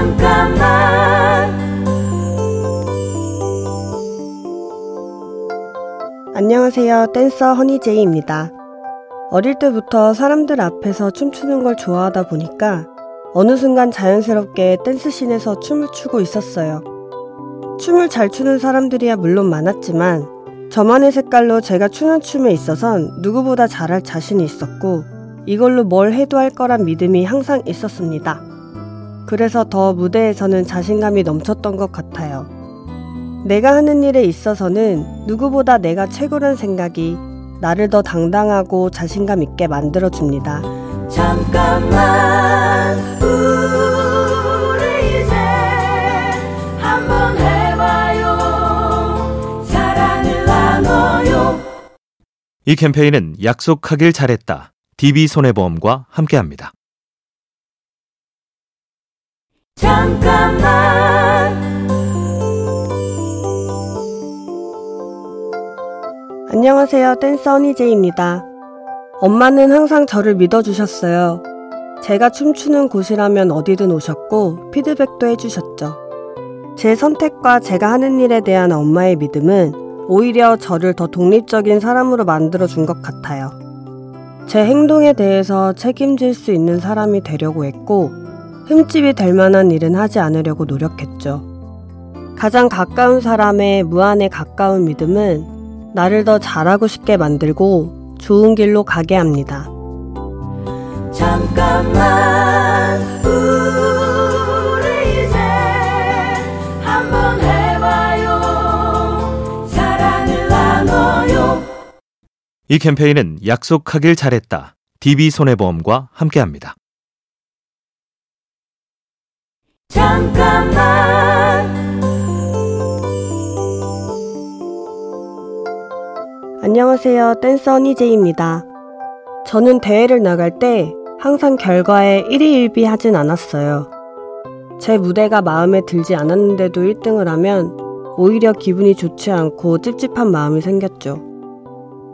잠깐만 안녕하세요. 댄서 허니제이입니다. 어릴 때부터 사람들 앞에서 춤추는 걸 좋아하다 보니까 어느 순간 자연스럽게 댄스씬에서 춤을 추고 있었어요. 춤을 잘 추는 사람들이야 물론 많았지만 저만의 색깔로 제가 추는 춤에 있어선 누구보다 잘할 자신이 있었고 이걸로 뭘 해도 할 거란 믿음이 항상 있었습니다. 그래서 더 무대에서는 자신감이 넘쳤던 것 같아요. 내가 하는 일에 있어서는 누구보다 내가 최고란 생각이 나를 더 당당하고 자신감 있게 만들어줍니다. 잠깐만 우리 이제 한번 해봐요 사랑을 나눠요 이 캠페인은 약속하길 잘했다. DB손해보험과 함께합니다. 잠깐만 안녕하세요. 댄서 허니제이입니다. 엄마는 항상 저를 믿어주셨어요. 제가 춤추는 곳이라면 어디든 오셨고 피드백도 해주셨죠. 제 선택과 제가 하는 일에 대한 엄마의 믿음은 오히려 저를 더 독립적인 사람으로 만들어준 것 같아요. 제 행동에 대해서 책임질 수 있는 사람이 되려고 했고 흠집이 될 만한 일은 하지 않으려고 노력했죠. 가장 가까운 사람의 무한에 가까운 믿음은 나를 더 잘하고 싶게 만들고 좋은 길로 가게 합니다. 잠깐만 우리 이제 한번 해봐요 사랑을 나눠요 이 캠페인은 약속하길 잘했다. DB손해보험과 함께합니다. 잠깐만 안녕하세요. 댄서 허니제이입니다. 저는 대회를 나갈 때 항상 결과에 1위 1비 하진 않았어요. 제 무대가 마음에 들지 않았는데도 1등을 하면 오히려 기분이 좋지 않고 찝찝한 마음이 생겼죠.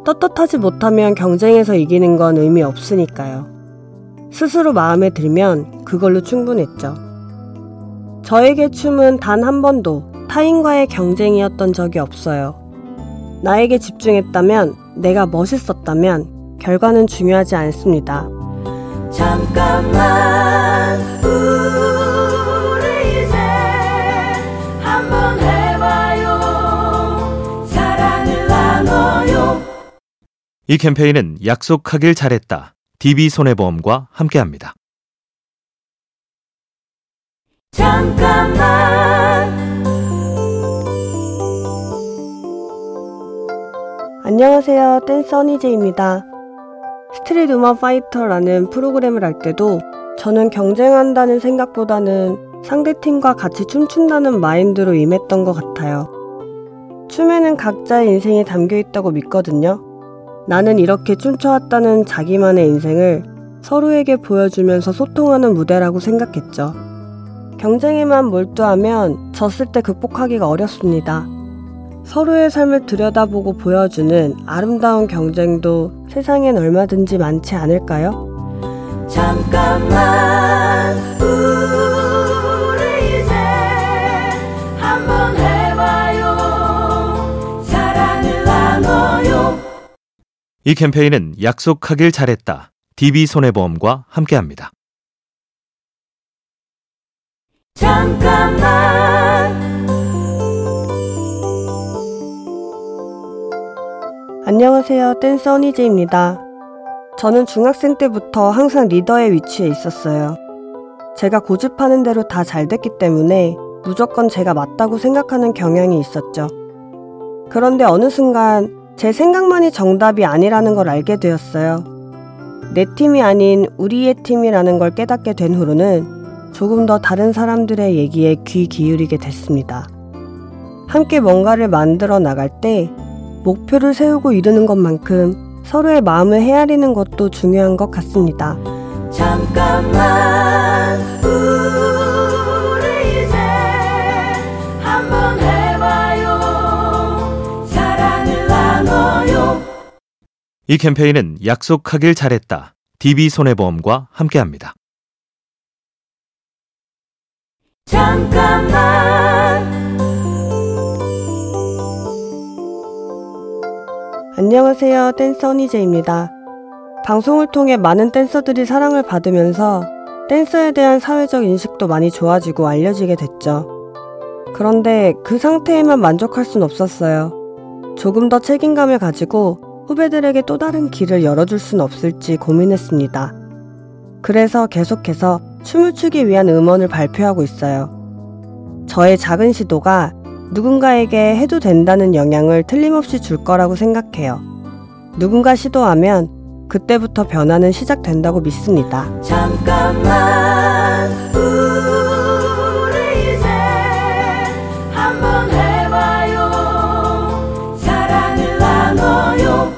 떳떳하지 못하면 경쟁에서 이기는 건 의미 없으니까요. 스스로 마음에 들면 그걸로 충분했죠. 저에게 춤은 단 한 번도 타인과의 경쟁이었던 적이 없어요. 나에게 집중했다면, 내가 멋있었다면, 결과는 중요하지 않습니다. 잠깐만 우리 이제 한번 해봐요 사랑을 나눠요 이 캠페인은 약속하길 잘했다. DB손해보험과 함께합니다. 잠깐만 안녕하세요. 댄서 허니제이입니다. 스트릿 우먼 파이터라는 프로그램을 할 때도 저는 경쟁한다는 생각보다는 상대팀과 같이 춤춘다는 마인드로 임했던 것 같아요. 춤에는 각자의 인생이 담겨 있다고 믿거든요. 나는 이렇게 춤춰왔다는 자기만의 인생을 서로에게 보여주면서 소통하는 무대라고 생각했죠. 경쟁에만 몰두하면 졌을 때 극복하기가 어렵습니다. 서로의 삶을 들여다보고 보여주는 아름다운 경쟁도 세상엔 얼마든지 많지 않을까요? 잠깐만 우리 이제 한번 해봐요 사랑을 나눠요 이 캠페인은 약속하길 잘했다. DB손해보험과 함께합니다. 잠깐만 안녕하세요. 댄서 허니제이입니다. 저는 중학생 때부터 항상 리더의 위치에 있었어요. 제가 고집하는 대로 다 잘 됐기 때문에 무조건 제가 맞다고 생각하는 경향이 있었죠. 그런데 어느 순간 제 생각만이 정답이 아니라는 걸 알게 되었어요. 내 팀이 아닌 우리의 팀이라는 걸 깨닫게 된 후로는 조금 더 다른 사람들의 얘기에 귀 기울이게 됐습니다. 함께 뭔가를 만들어 나갈 때 목표를 세우고 이루는 것만큼 서로의 마음을 헤아리는 것도 중요한 것 같습니다. 잠깐만 우리 이제 한번 해봐요 사랑을 나눠요 이 캠페인은 약속하길 잘했다. DB손해보험과 함께합니다. 잠깐만 안녕하세요. 댄서 허니제입니다. 방송을 통해 많은 댄서들이 사랑을 받으면서 댄서에 대한 사회적 인식도 많이 좋아지고 알려지게 됐죠. 그런데 그 상태에만 만족할 순 없었어요. 조금 더 책임감을 가지고 후배들에게 또 다른 길을 열어줄 순 없을지 고민했습니다. 그래서 계속해서 춤을 추기 위한 음원을 발표하고 있어요. 저의 작은 시도가 누군가에게 해도 된다는 영향을 틀림없이 줄 거라고 생각해요. 누군가 시도하면 그때부터 변화는 시작된다고 믿습니다. 잠깐만 우리 이제 한번 해봐요 사랑을 나눠요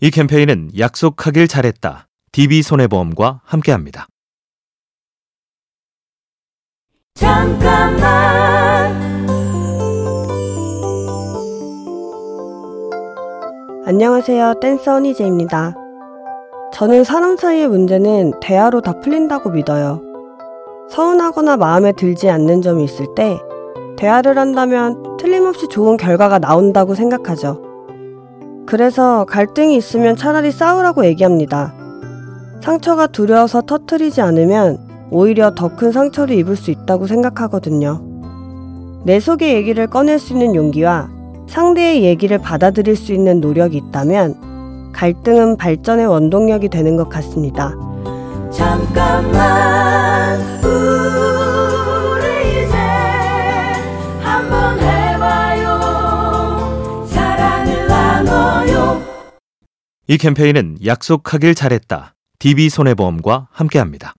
이 캠페인은 약속하길 잘했다. DB손해보험과 함께합니다. 잠깐만 안녕하세요. 댄서 허니제입니다. 저는 사람 사이의 문제는 대화로 다 풀린다고 믿어요. 서운하거나 마음에 들지 않는 점이 있을 때 대화를 한다면 틀림없이 좋은 결과가 나온다고 생각하죠. 그래서 갈등이 있으면 차라리 싸우라고 얘기합니다. 상처가 두려워서 터트리지 않으면 오히려 더 큰 상처를 입을 수 있다고 생각하거든요. 내 속의 얘기를 꺼낼 수 있는 용기와 상대의 얘기를 받아들일 수 있는 노력이 있다면 갈등은 발전의 원동력이 되는 것 같습니다. 잠깐만 우리 이제 한번 해봐요 사랑을 나눠요 이 캠페인은 약속하길 잘했다. DB손해보험과 함께합니다.